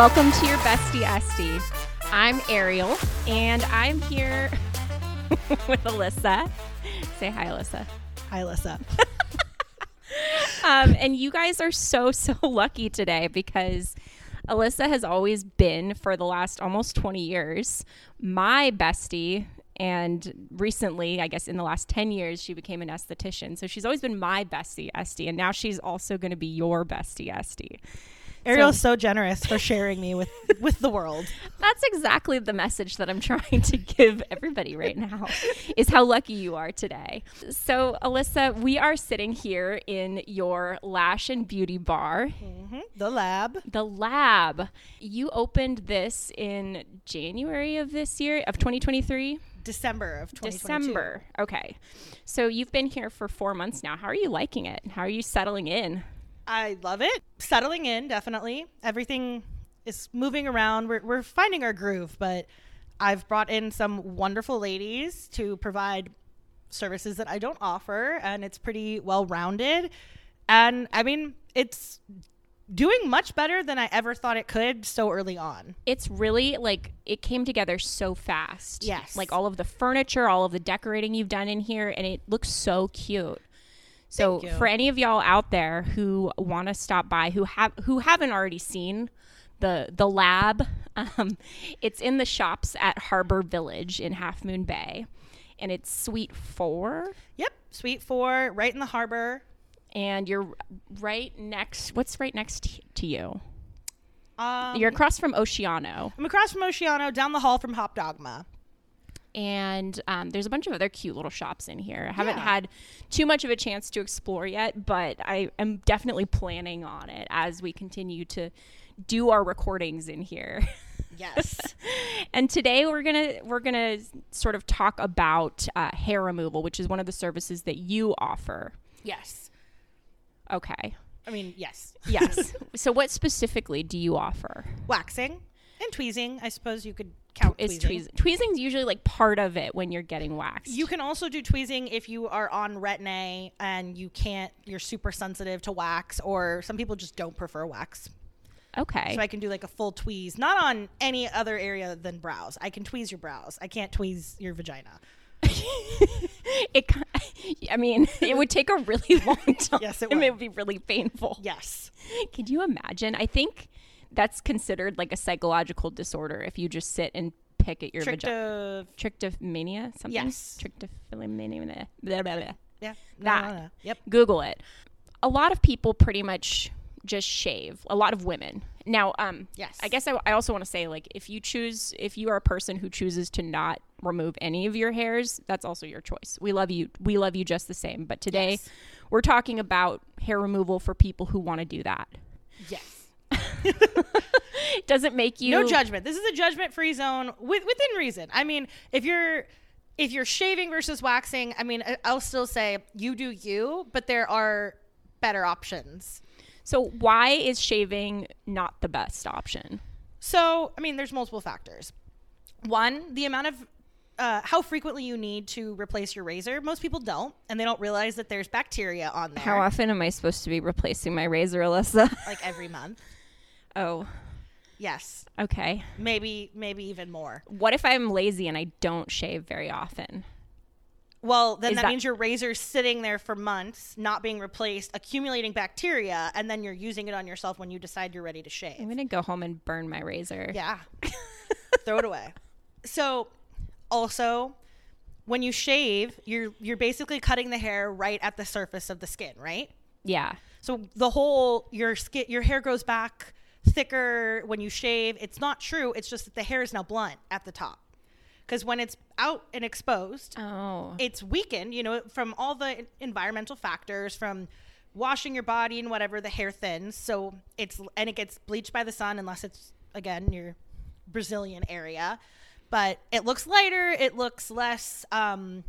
Welcome to your bestie Esty. I'm Ariel, and I'm here with Alyssa. Say hi, Alyssa. Hi, Alyssa. Um, and you guys are so so lucky today because Alyssa has always been for the last almost 20 years my bestie. And recently, I guess in the last 10 years, she became an esthetician. So she's always been my bestie, Esty. And now she's also going to be your bestie, Esty. Ariel's so, generous for sharing me with with the world. That's exactly the message that I'm trying to give everybody right now is how lucky you are today. So, Alyssa, we are sitting here in your lash and beauty bar, Mm-hmm. The lab. the lab. You opened this in January of this year of 2023. December of 2022. December. Okay. So you've been here for 4 months now. How are you liking it? How are you settling in? I love it. Settling in, definitely. Everything is moving around. We're, we're finding our groove, but I've brought in some wonderful ladies to provide services that I don't offer, and it's pretty well rounded. And I mean, it's doing much better than I ever thought it could so early on. it's really like it came together so fast. Yes. Like all of the furniture, all of the decorating you've done in here, and it looks so cute. So for any of y'all out there who want to stop by, who have who haven't already seen the the lab, um, it's in the shops at Harbor Village in Half Moon Bay, and it's Suite Four, Yep, Suite 4, right in the harbor. and you're right next. What's right next t- to you? Um, You're across from Oceano. I'm across from Oceano, down the hall from Hop Dogma. And um, there's a bunch of other cute little shops in here. I haven't Yeah. had too much of a chance to explore yet, but I am definitely planning on it as we continue to do our recordings in here. Yes. and today we're gonna we're gonna sort of talk about uh, hair removal, which is one of the services that you offer. yes. Okay. I mean, yes. Yes. so what specifically do you offer? Waxing and tweezing. I suppose you could count Is tweezing. tweezing? Tweezing's usually like part of it when you're getting waxed. You can also do tweezing if you are on retin-A and you can't, you're super sensitive to wax, or some people just don't prefer wax. okay. So I can do like a full tweeze, not on any other area than brows. I can tweeze your brows. I can't tweeze your vagina. it i mean it would take a really long time Yes, it would. it would be really painful Yes. can you imagine i think that's considered like a psychological disorder if you just sit and pick at your vagina Tricked trichoptomania something Yes. trichoptomania blah, blah, blah. Yeah. That. no, no. Yep. google it a lot of people pretty much just shave a lot of women now um Yes. i guess i, I also want to say like if you choose if you are a person who chooses to not remove any of your hairs that's also your choice we love you we love you just the same but today Yes. we're talking about hair removal for people who want to do that Yes. It doesn't make you no judgment. This is a judgment-free zone with, within reason. I mean, if you're if you're shaving versus waxing, I mean, I- I'll still say you do you, but there are better options. so why is shaving not the best option So, I mean, there's multiple factors. One, the amount of uh, how frequently you need to replace your razor. Most people don't, and they don't realize that there's bacteria on there. how often am i supposed to be replacing my razor alyssa Like every month. Oh Yes, okay maybe maybe even more. what if i'm lazy and i don't shave very often Well, then that, that- means your razor's sitting there for months, not being replaced, accumulating bacteria, and then you're using it on yourself when you decide you're ready to shave. i'm gonna go home and burn my razor Yeah. Throw it away. So, also, when you shave, you're you're basically cutting the hair right at the surface of the skin, right? yeah So the whole your skin your hair grows back thicker when you shave. It's not true. It's just that the hair is now blunt at the top. Cuz when it's out and exposed, oh it's weakened, you know, from all the environmental factors from washing your body and whatever the hair thins. So it's and it gets bleached by the sun unless it's again your Brazilian area. But it looks lighter, it looks less um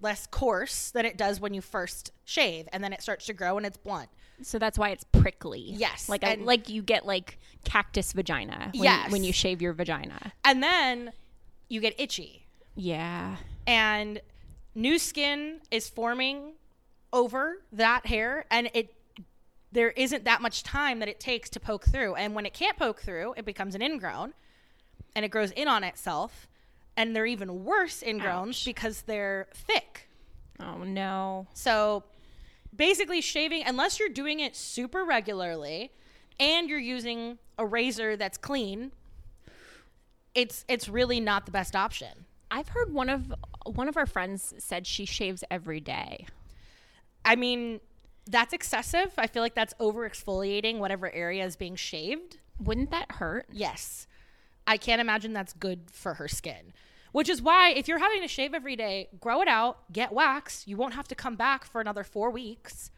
less coarse than it does when you first shave and then it starts to grow and it's blunt. So that's why it's prickly. Yes, Like a, like you get like cactus vagina when, Yes. when you shave your vagina. And then you get itchy. Yeah. and new skin is forming over that hair and it there isn't that much time that it takes to poke through. And when it can't poke through, it becomes an ingrown and it grows in on itself. And they're even worse ingrowns Ouch. because they're thick. Oh no. So basically, shaving, unless you're doing it super regularly and you're using a razor that's clean, it's it's really not the best option. I've heard one of one of our friends said she shaves every day. I mean, that's excessive. I feel like that's over exfoliating whatever area is being shaved. Wouldn't that hurt? Yes. I can't imagine that's good for her skin. Which is why, if you're having to shave every day, grow it out, get wax. You won't have to come back for another four weeks.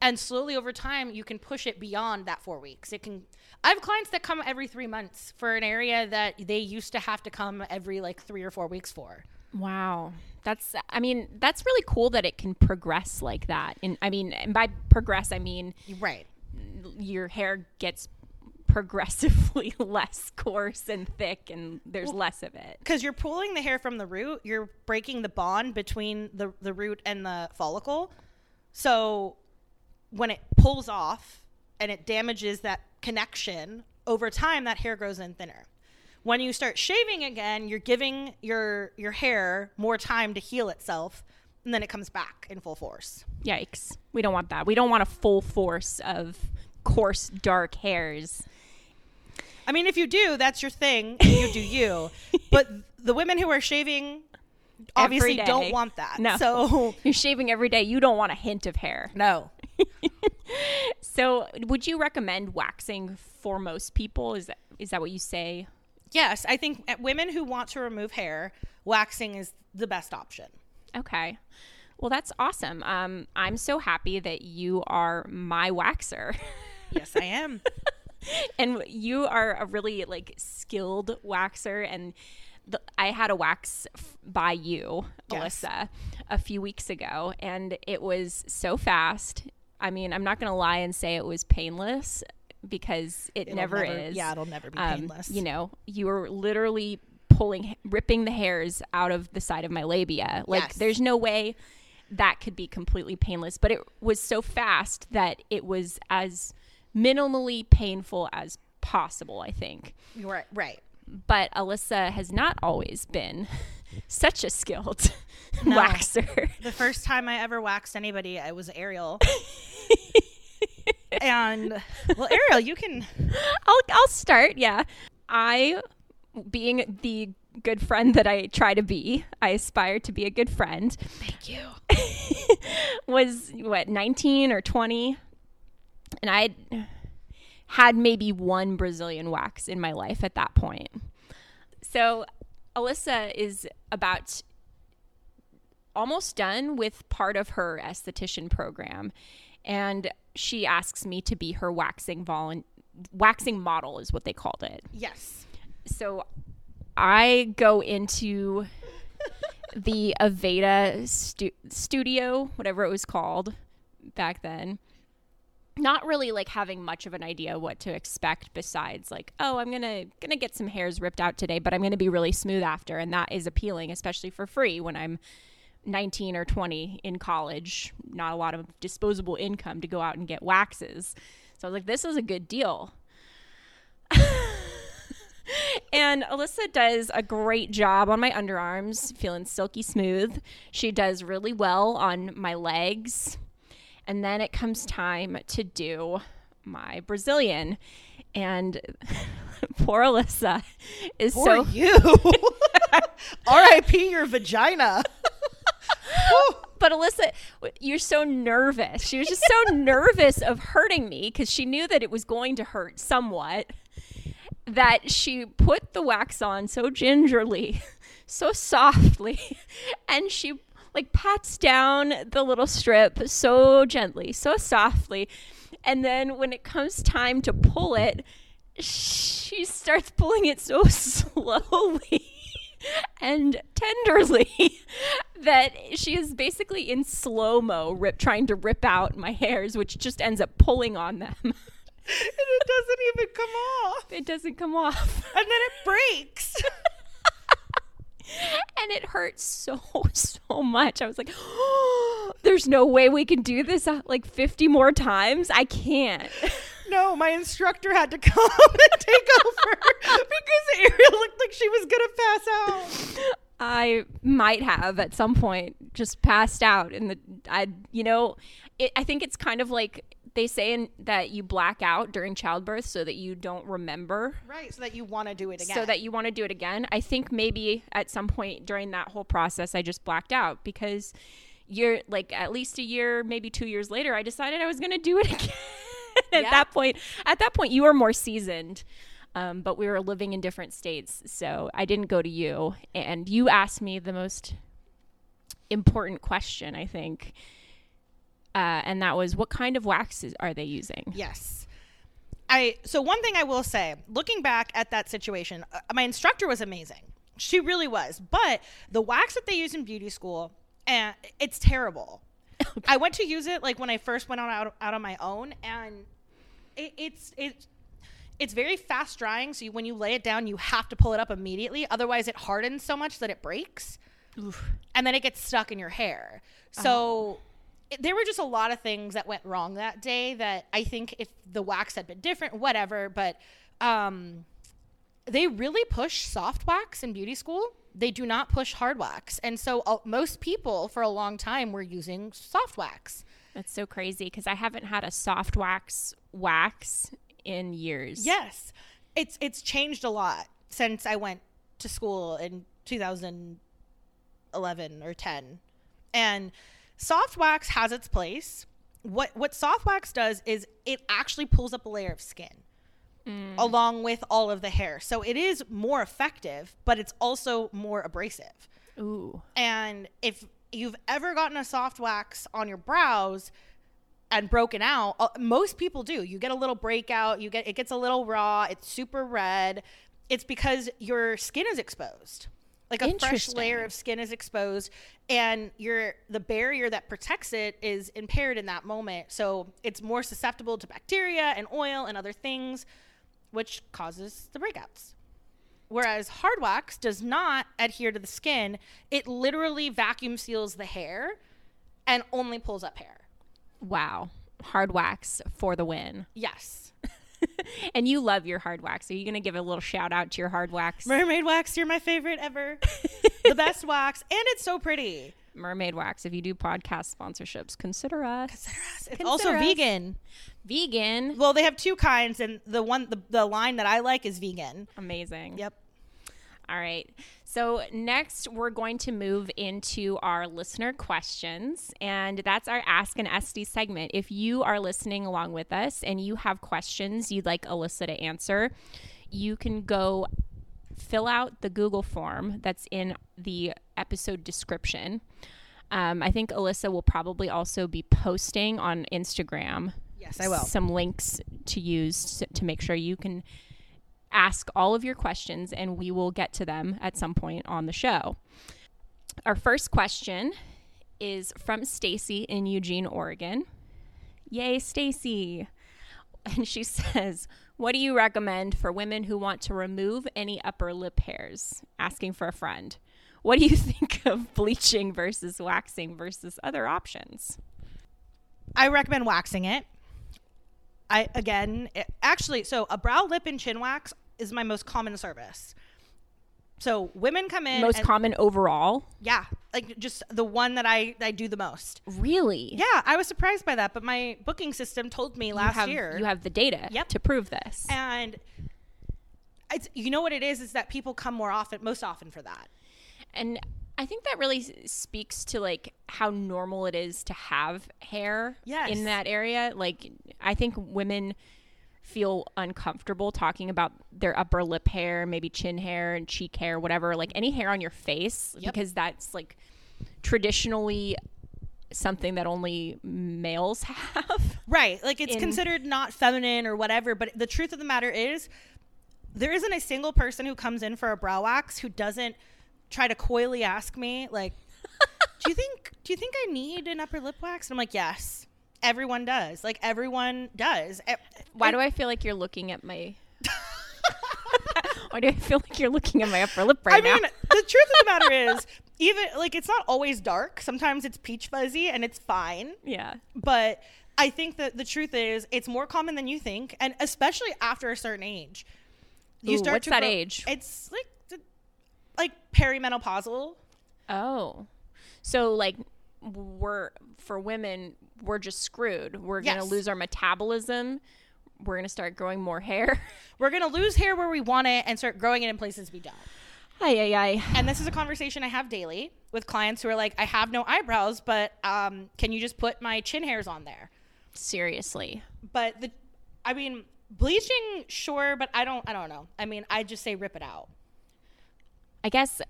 And slowly over time, you can push it beyond that four weeks. It can. I have clients that come every three months for an area that they used to have to come every like three or four weeks for. Wow. That's I mean, that's really cool that it can progress like that. And I mean, and by progress I mean Right. your hair gets progressively less coarse and thick and there's less of it. because you're pulling the hair from the root you're breaking the bond between the, the root and the follicle so when it pulls off and it damages that connection over time that hair grows in thinner when you start shaving again you're giving your your hair more time to heal itself and then it comes back in full force Yikes. We don't want that. We don't want a full force of coarse dark hairs. I mean if you do that's your thing you do you but the women who are shaving obviously don't want that No. so You're shaving every day. You don't want a hint of hair. no So, would you recommend waxing for most people? Is that is that what you say? Yes, I think uh, women who want to remove hair, waxing is the best option. Okay. Well, that's awesome. Um, I'm so happy that you are my waxer. Yes, I am. and you are a really like skilled waxer and the, I had a wax f- by you, Yes. Alyssa, a few weeks ago, and it was so fast. I mean, I'm not going to lie and say it was painless because it never, never- is. yeah, it'll never be Um, painless. You know, you were literally pulling, ripping the hairs out of the side of my labia. Like, Yes. there's no way that could be completely painless, but it was so fast that it was as minimally painful as possible, I think. Right, right. But Alyssa has not always been such a skilled waxer. The first time I ever waxed anybody, I was Ariel. and well, Ariel, you can. I'll I'll start. Yeah, I, being the good friend that I try to be, I aspire to be a good friend. Thank you. was what 19 or 20 and i had maybe one brazilian wax in my life at that point. So alyssa is about almost done with part of her esthetician program. And she asks me to be her waxing volun- waxing model is what they called it. Yes. so I go into the Aveda stu- studio, whatever it was called back then, not really like having much of an idea what to expect besides like, oh, I'm going to get some hairs ripped out today, but I'm to be really smooth after and that is appealing especially for free when I'm 19 or 20 in college, not a lot of disposable income to go out and get waxes. So I was like, this is a good deal. And Alyssa does a great job on my underarms, feeling silky smooth. She does really well on my legs. And then it comes time to do my Brazilian. And poor Alyssa is For so you. R.I.P. your vagina. But Alyssa, you're so nervous. She was just so nervous of hurting me because she knew that it was going to hurt somewhat. That she put the wax on so gingerly, so softly, and she like pats down the little strip so gently, so softly. And then when it comes time to pull it, she starts pulling it so slowly and tenderly that she is basically in slow mo rip trying to rip out my hairs which just ends up pulling on them and it doesn't even come off. it doesn't come off And then it breaks. and it hurts so so much i was like oh, there's no way we can do this uh, like 50 more times. I can't. No, my instructor had to come and take over because Ariel looked like she was gonna pass out. I might have at some point just passed out in the I you know, it, I think it's kind of like they say in, that you black out during childbirth so that you don't remember Right, so that you want to do it again. so that you want to do it again. I think maybe at some point during that whole process I just blacked out because you're like at least a year, maybe 2 years later I decided I was going to do it again. at Yeah. that point, at that point you were more seasoned. Um, but we were living in different states, so I didn't go to you. And you asked me the most important question, I think, uh, and that was, "What kind of waxes are they using?" Yes. I so one thing I will say, looking back at that situation, uh, my instructor was amazing. She really was. But the wax that they use in beauty school, and it's terrible. I went to use it like when I first went on out, out on my own, and it, it's it's it's very fast drying. So you, when you lay it down, you have to pull it up immediately. Otherwise, it hardens so much that it breaks and then it gets stuck in your hair. So it, there were just a lot of things that went wrong that day that I think if the wax had been different, whatever, but um, they really push soft wax in beauty school. They do not push hard wax. And so uh, most people for a long time were using soft wax. That's so crazy because I haven't had a soft wax wax in years. Yes. It's it's changed a lot since I went to school in 2011 or 10. And soft wax has its place. What what soft wax does is it actually pulls up a layer of skin along with all of the hair. So it is more effective, but it's also more abrasive. Ooh. And if you've ever gotten a soft wax on your brows and broken out, uh, most people do. You get a little breakout, you get it gets a little raw, it's super red. It's because your skin is exposed. Like a fresh layer of skin is exposed and your the barrier that protects it is impaired in that moment. So it's more susceptible to bacteria and oil and other things which causes the breakouts. Whereas hard wax does not adhere to the skin, it literally vacuum seals the hair and only pulls up hair. Wow. Hard wax for the win. Yes. and you love your hard wax. Are you going to give a little shout out to your hard wax? Mermaid wax, you're my favorite ever. the best wax, and it's so pretty. Mermaid wax. If you do podcast sponsorships, consider us. Consider us. It's Consider also us. vegan. Vegan. Well, they have two kinds, and the one the, the line that I like is vegan. Amazing. Yep. All right. So, next, we're going to move into our listener questions, and that's our Ask an Aesthie segment. If you are listening along with us and you have questions you'd like Alyssa to answer, you can go fill out the Google form that's in the episode description. Um, I think Alyssa will probably also be posting on Instagram Yes, I will. some links to use to, to make sure you can ask all of your questions and we will get to them at some point on the show. Our first question is from Stacy in Eugene, Oregon. Yay, Stacy. And she says, "What do you recommend for women who want to remove any upper lip hairs?" Asking for a friend. What do you think of bleaching versus waxing versus other options? I recommend waxing it. I again, it, actually, so a brow, lip, and chin wax is my most common service. So women come in, Most and- common overall? yeah, like just the one that I I do the most. Really? Yeah, I was surprised by that, but my booking system told me last you have, year. You have the data Yep. to prove this. and it's you know what it is is that people come more often, most often for that. And I think that really speaks to like how normal it is to have hair Yes. in that area. Like I think women feel uncomfortable talking about their upper lip hair, maybe chin hair and cheek hair, whatever, like any hair on your face Yep. because that's like traditionally something that only males have. Right. Like it's In- considered not feminine or whatever, but the truth of the matter is there isn't a single person who comes in for a brow wax who doesn't try to coyly ask me like do you think do you think I need an upper lip wax? And I'm like, "Yes." Everyone does. Like everyone does. Why do I feel like you're looking at my Why do I feel like you're looking at my upper lip right I now? I mean, the truth of the matter is, even like it's not always dark. Sometimes it's peach fuzzy and it's fine. Yeah. But I think that the truth is it's more common than you think, and especially after a certain age. You Ooh, what's that age? It's like like perimenopausal. Oh. So like we're for women, we're just screwed. We're going to lose our metabolism. We're going to start growing more hair. We're gonna lose hair where we want it and start growing it in places we don't. Ay ay ay. And this is a conversation I have daily with clients who are like, I have no eyebrows, but um, can you just put my chin hairs on there? Seriously. But the, I mean, bleaching, sure, but I don't, I don't know. I mean, I just say rip it out. I guess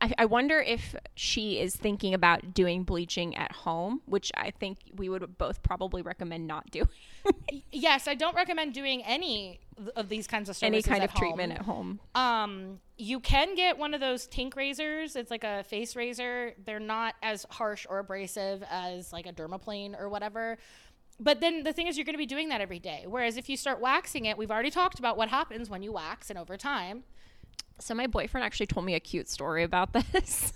I, I wonder if she is thinking about doing bleaching at home, which I think we would both probably recommend not doing. Yes, I don't recommend doing any of these kinds of services Any kind of treatment at home. Um, you can get one of those Tink razors. It's like a face razor. They're not as harsh or abrasive as like a dermaplane or whatever. But then the thing is, you're going to be doing that every day. Whereas if you start waxing it, we've already talked about what happens when you wax and over time. So my boyfriend actually told me a cute story about this,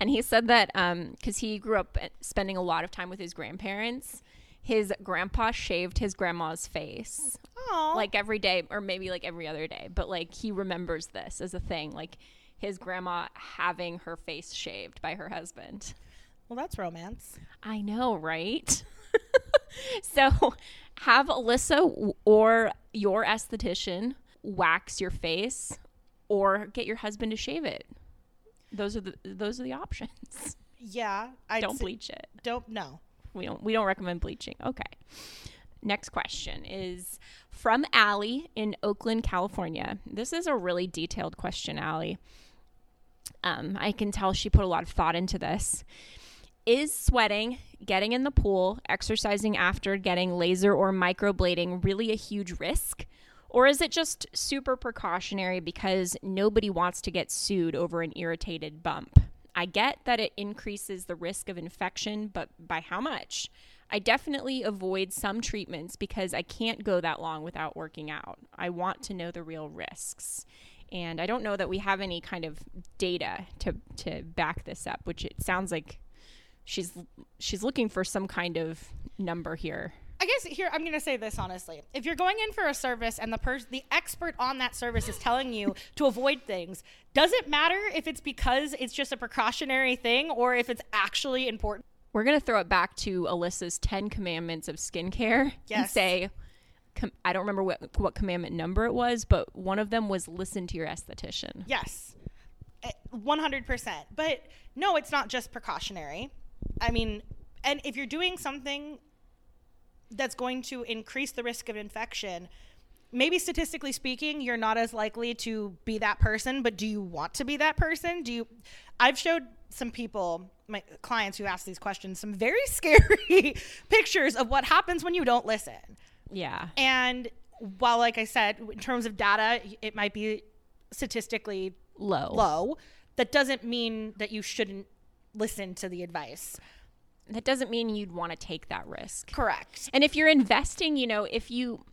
and he said that because he grew up uh, spending a lot of time with his grandparents, his grandpa shaved his grandma's face Oh, like every day, or maybe like every other day. But like he remembers this as a thing, like his grandma having her face shaved by her husband. well, that's romance. I know, right? so have Alyssa or your esthetician wax your face or get your husband to shave it. Those are the those are the options. Yeah, I don't bleach it. Don't no. We don't we don't recommend bleaching. Okay. Next question is from Allie in Oakland, California. This is a really detailed question, Allie. Um, I can tell she put a lot of thought into this. Is sweating, getting in the pool, exercising after getting laser or microblading really a huge risk? Or is it just super precautionary because nobody wants to get sued over an irritated bump? I get that it increases the risk of infection, but by how much? I definitely avoid some treatments because I can't go that long without working out. I want to know the real risks. And I don't know that we have any kind of data to, to back this up, which it sounds like she's she's looking for some kind of number here. I guess here I'm going to say this honestly. If you're going in for a service and the person the expert on that service is telling you to avoid things, does it matter if it's because it's just a precautionary thing or if it's actually important? We're going to throw it back to Alyssa's 10 commandments of skincare and say com- I don't remember what what commandment number it was, but one of them was listen to your esthetician. Yes. Eh, 100%. But no, it's not just precautionary. I mean, and if you're doing something that's going to increase the risk of infection, maybe statistically speaking, you're not as likely to be that person, but do you want to be that person? Do you I've showed some people, my clients who ask these questions, some very scary pictures of what happens when you don't listen. Yeah. And while like I said, in terms of data, it might be statistically Low. low, that doesn't mean that you shouldn't listen to the advice. That doesn't mean you'd want to take that risk. Correct. And if you're investing, you know, if you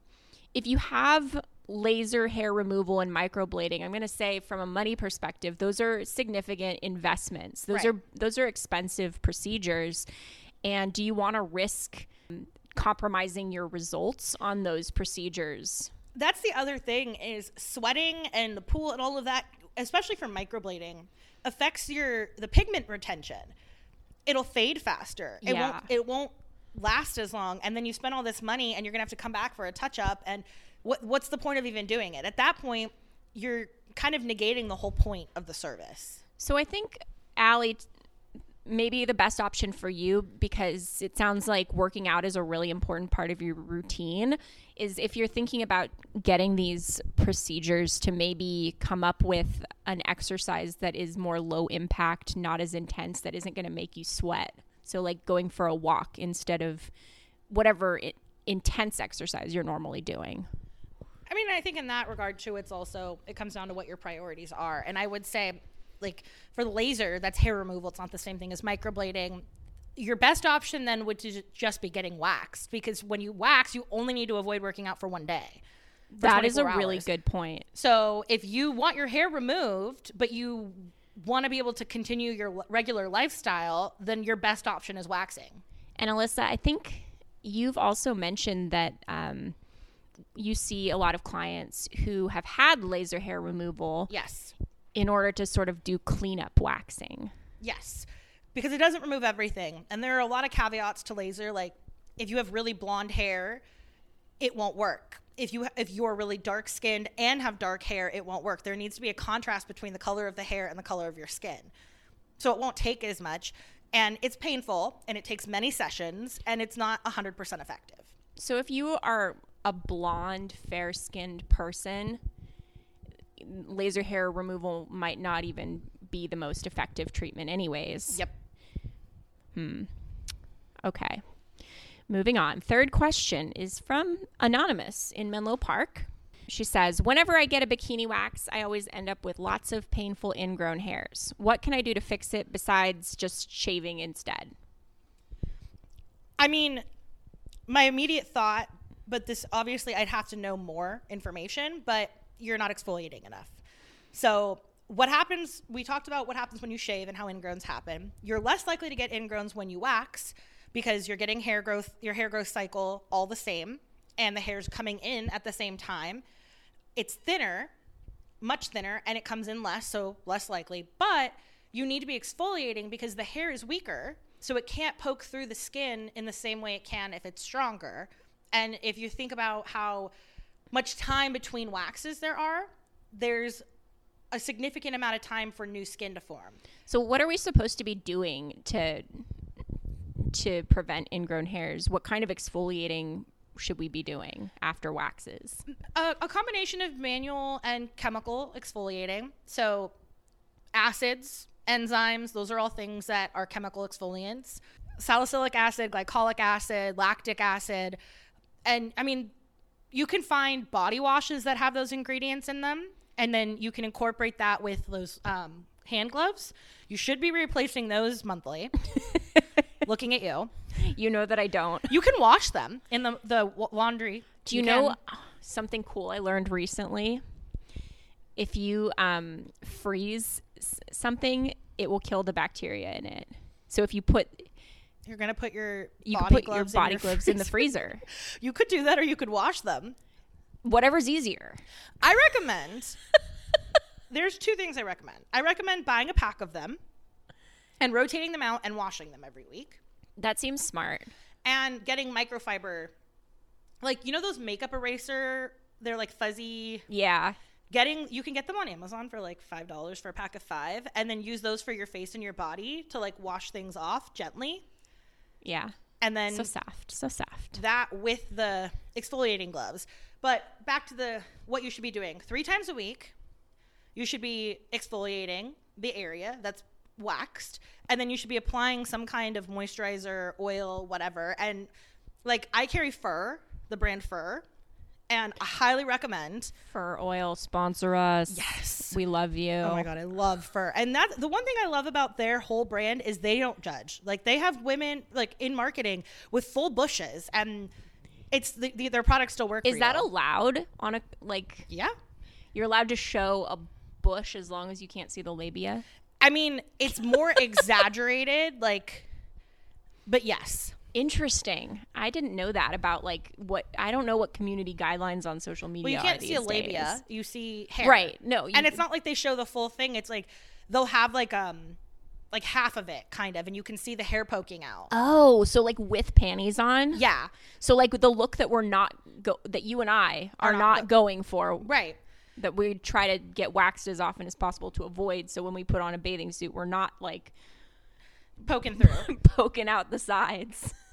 if you have laser hair removal and microblading, I'm going to say from a money perspective, those are significant investments. Those Right. are those are expensive procedures. And do you want to risk um, compromising your results on those procedures? That's the other thing is sweating and the pool and all of that, especially for microblading, affects your the pigment retention. It'll fade faster. It Yeah. won't it won't last as long and then you spend all this money and you're going to have to come back for a touch up and what what's the point of even doing it? At that point, you're kind of negating the whole point of the service. So I think Allie maybe the best option for you because it sounds like working out is a really important part of your routine is if you're thinking about getting these procedures to maybe come up with an exercise that is more low impact, not as intense that isn't going to make you sweat. So like going for a walk instead of whatever i intense exercise you're normally doing. I mean, I think in that regard too, it's also it comes down to what your priorities are. And I would say, like for the laser, that's hair removal. It's not the same thing as microblading. Your best option then would just be getting waxed because when you wax, you only need to avoid working out for one day. That is a 24 really good point. So if you want your hair removed, but you want to be able to continue your regular lifestyle, then your best option is waxing. And Alyssa, I think you've also mentioned that um, you see a lot of clients who have had laser hair removal Yes. in order to sort of do cleanup waxing. Yes. Because it doesn't remove everything. And there are a lot of caveats to laser like if you have really blonde hair, it won't work. If you if you're really dark skinned and have dark hair, it won't work. There needs to be a contrast between the color of the hair and the color of your skin. So it won't take as much and it's painful and it takes many sessions and it's not 100% effective. So if you are a blonde, fair skinned person, laser hair removal might not even be the most effective treatment, anyways. Yep. Hmm. Okay. Moving on. Third question is from Anonymous in Menlo Park. She says, Whenever I get a bikini wax, I always end up with lots of painful ingrown hairs. What can I do to fix it besides just shaving instead? I mean, my immediate thought, but this obviously I'd have to know more information, but you're not exfoliating enough. So, what happens? We talked about what happens when you shave and how ingrowns happen. You're less likely to get ingrowns when you wax because you're getting hair growth, your hair growth cycle all the same, and the hair's coming in at the same time. It's thinner, much thinner, and it comes in less, so less likely. But you need to be exfoliating because the hair is weaker, so it can't poke through the skin in the same way it can if it's stronger. And if you think about how much time between waxes there are, there's a significant amount of time for new skin to form. So, what are we supposed to be doing to to prevent ingrown hairs? What kind of exfoliating should we be doing after waxes? a, a combination of manual and chemical exfoliating. So, acids, enzymes, those are all things that are chemical exfoliants. Salicylic acid, glycolic acid, lactic acid. And I mean, you can find body washes that have those ingredients in them, and then you can incorporate that with those um, hand gloves. You should be replacing those monthly. Looking at you, You know that I don't. you can wash them in the the laundry. Do you, know something cool I learned recently? If you um, freeze something, it will kill the bacteria in it. So if you put You're gonna put your you body put your body in gloves in the freezer, You could do that, or you could wash them. whatever's easier. I recommend. there's two things I recommend. I recommend buying a pack of them, and rotating them out and washing them every week, That seems smart. and getting microfiber, like you know those makeup eraser. They're like fuzzy. Yeah. Getting you can get them on Amazon for like five dollars for a pack of five, and then use those for your face and your body to like wash things off gently, Yeah. and then So soft. So soft. that with the exfoliating gloves. But back to the what you should be doing. 3 times a week, you should be exfoliating the area that's waxed and then you should be applying some kind of moisturizer, oil, whatever. And like I carry Fur, the brand Fur, and I highly recommend. Fur oil sponsor us. Yes. We love you. Oh my god, I love fur. And that the one thing I love about their whole brand is they don't judge. Like they have women like in marketing with full bushes and it's the, the, their products still work. Is that you. allowed on a like Yeah. you're allowed to show a bush as long as you can't see the labia? I mean, it's more exaggerated, like, but yes. Interesting. I didn't know that about like what I don't know what community guidelines on social media. Well, you can't see a labia. days. You see hair. Right. No. And it's not like they show the full thing. It's like they'll have like um like half of it kind of and you can see the hair poking out. Oh, so like with panties on? yeah. So like the look that we're not go that you and I are, Are not not, go- going for Right. That we try to get waxed as often as possible to avoid. So when we put on a bathing suit, we're not like Poking through. poking out the sides.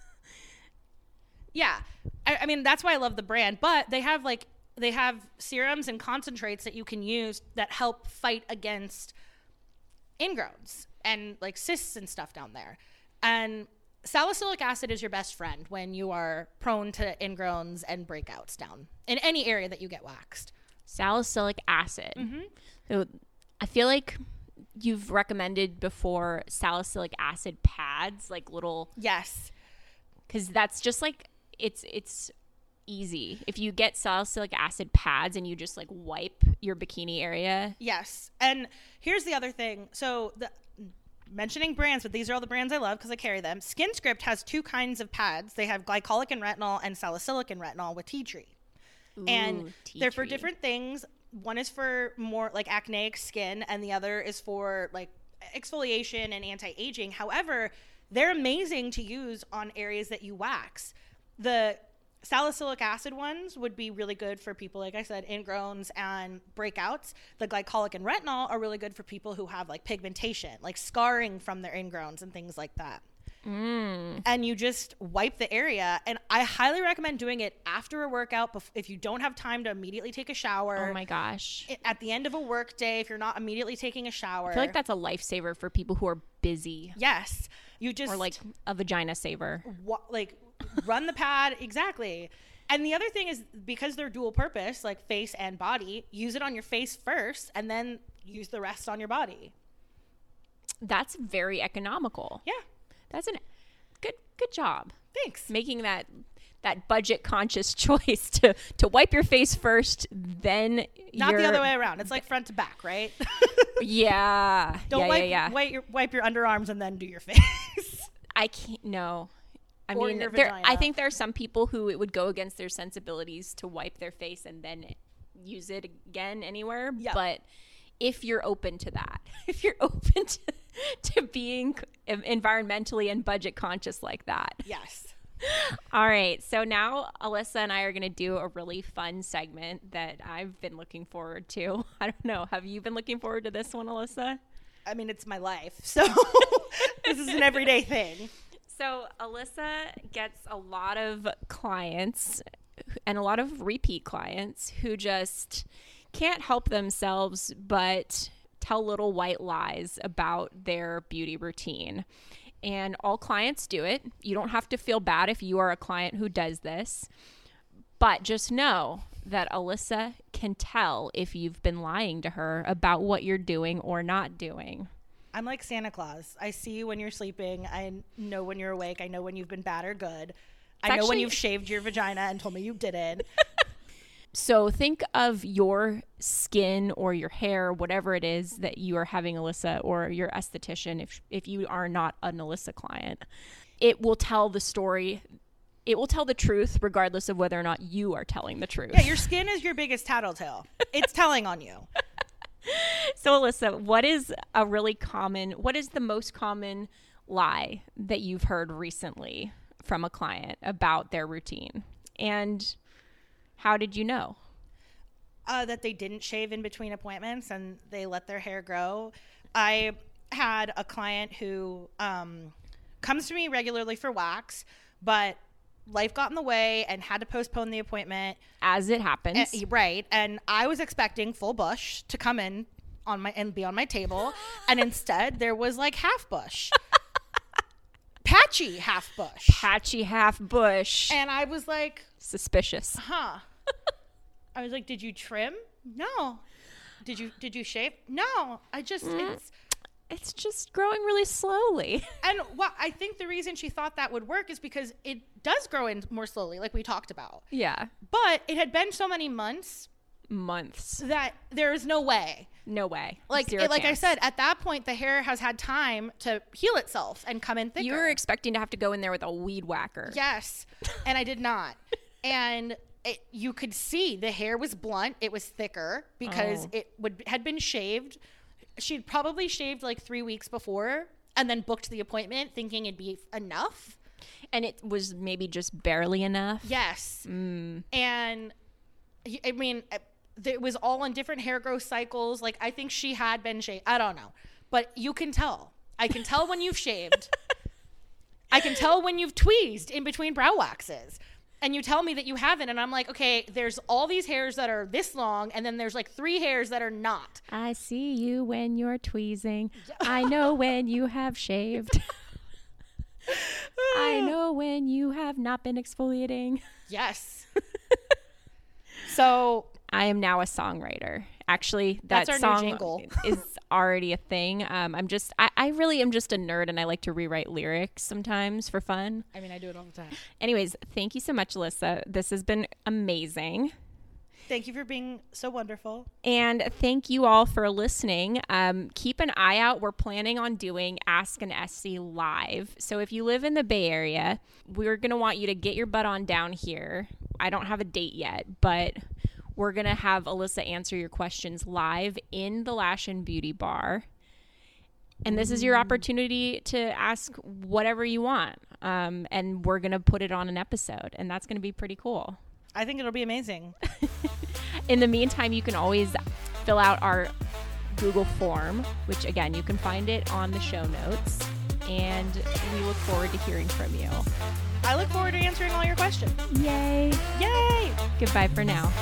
Yeah. I, I mean, that's why I love the brand. But they have like, they have serums and concentrates that you can use that help fight against ingrowns and like cysts and stuff down there. And salicylic acid is your best friend when you are prone to ingrowns and breakouts down in any area that you get waxed. Salicylic acid. Mm-hmm. So I feel like you've recommended before salicylic acid pads, like little Yes. because that's just like it's it's easy. If you get salicylic acid pads and you just like wipe your bikini area. Yes. And here's the other thing. So the mentioning brands, but these are all the brands I love because I carry them. Skin Script has two kinds of pads. They have glycolic and retinol and salicylic and retinol with tea tree. And Ooh, tea they're for tree. different things. One is for more like acneic skin and the other is for like exfoliation and anti-aging. However, they're amazing to use on areas that you wax. The salicylic acid ones would be really good for people like I said ingrowns and breakouts. The glycolic and retinol are really good for people who have like pigmentation, like scarring from their ingrowns and things like that Mm. and you just wipe the area. And I highly recommend doing it after a workout bef- if you don't have time to immediately take a shower. Oh my gosh. At the end of a work day, if you're not immediately taking a shower. I feel like that's a lifesaver for people who are busy Yes, you just or like a vagina saver. wa- like run the pad exactly. And the other thing is because they're dual purpose, like face and body, use it on your face first, and then use the rest on your body. That's very economical. Yeah, That's an good good job thanks. making that that budget conscious choice to to wipe your face first, then Not the other way around. It's like front to back, right? Yeah, Don't yeah, wipe, yeah, yeah. wipe your wipe your underarms and then do your face. I can't. No. I Or mean, there. I think there are some people who it would go against their sensibilities to wipe their face and then use it again anywhere. Yeah. But if you're open to that, if you're open to, to being environmentally and budget conscious like that, yes. all right. So now Alyssa and I are going to do a really fun segment that I've been looking forward to. I don't know. Have you been looking forward to this one, Alyssa? I mean, it's my life. So this is an everyday thing. So Alyssa gets a lot of clients and a lot of repeat clients who just can't help themselves but tell little white lies about their beauty routine. And all clients do it. You don't have to feel bad if you are a client who does this. But just know that Alyssa can tell if you've been lying to her about what you're doing or not doing. I'm like Santa Claus. I see you when you're sleeping. I know when you're awake. I know when you've been bad or good. I know when you've shaved your vagina and told me you didn't. So think of your skin or your hair, whatever it is that you are having Alyssa or your esthetician if if you are not an Alyssa client. It will tell the story. It will tell the truth regardless of whether or not you are telling the truth. Yeah, your skin is your biggest tattletale. It's telling on you. So Alyssa, what is a really common what is the most common lie that you've heard recently from a client about their routine? And how did you know? uh, that they didn't shave in between appointments and they let their hair grow. I had a client who um, comes to me regularly for wax, but life got in the way and had to postpone the appointment. As it happens. Uh, right, and I was expecting full bush to come in on my and be on my table, and instead there was like half bush, patchy half bush, patchy half bush. and I was like, Suspicious. huh i was like did you trim no did you did you shave no i just mm. it's It's just growing really slowly. and what i think the reason she thought that would work is because it does grow in more slowly like we talked about yeah. but it had been so many months Months. that there is no way No way. like it, like i said at that point the hair has had time to heal itself and come in thicker you were expecting to have to go in there with a weed whacker. Yes, and I did not. and it, you could see the hair was blunt. It was thicker because Oh. it would had been shaved. She'd probably shaved like three weeks before, and then booked the appointment thinking it'd be enough. And it was maybe just barely enough. Yes, Mm. and I mean, it was all on different hair growth cycles. Like I think she had been shaved. I don't know, but you can tell. I can tell when you've shaved. I can tell when you've tweezed in between brow waxes. And you tell me that you haven't, and I'm like, okay, there's all these hairs that are this long, and then there's like three hairs that are not. I see you when you're tweezing. I know when you have shaved. I know when you have not been exfoliating. Yes. so I am now a songwriter Actually, that That's our song is already a thing. Um, I'm just, I, I really am just a nerd and I like to rewrite lyrics sometimes for fun. I mean, I do it all the time. Anyways, thank you so much, Alyssa. This has been amazing. Thank you for being so wonderful. And thank you all for listening. Um, keep an eye out. We're planning on doing Ask an Aesthie live. So if you live in the Bay Area, we're going to want you to get your butt on down here. I don't have a date yet, but we're going to have Alyssa answer your questions live in the Lash and Beauty Bar. And this is your opportunity to ask whatever you want. Um, and we're going to put it on an episode, and that's going to be pretty cool. I think it'll be amazing. In the meantime, you can always fill out our Google form, which again, you can find it on the show notes. And we look forward to hearing from you. I look forward to answering all your questions. Yay! Yay! Goodbye for now.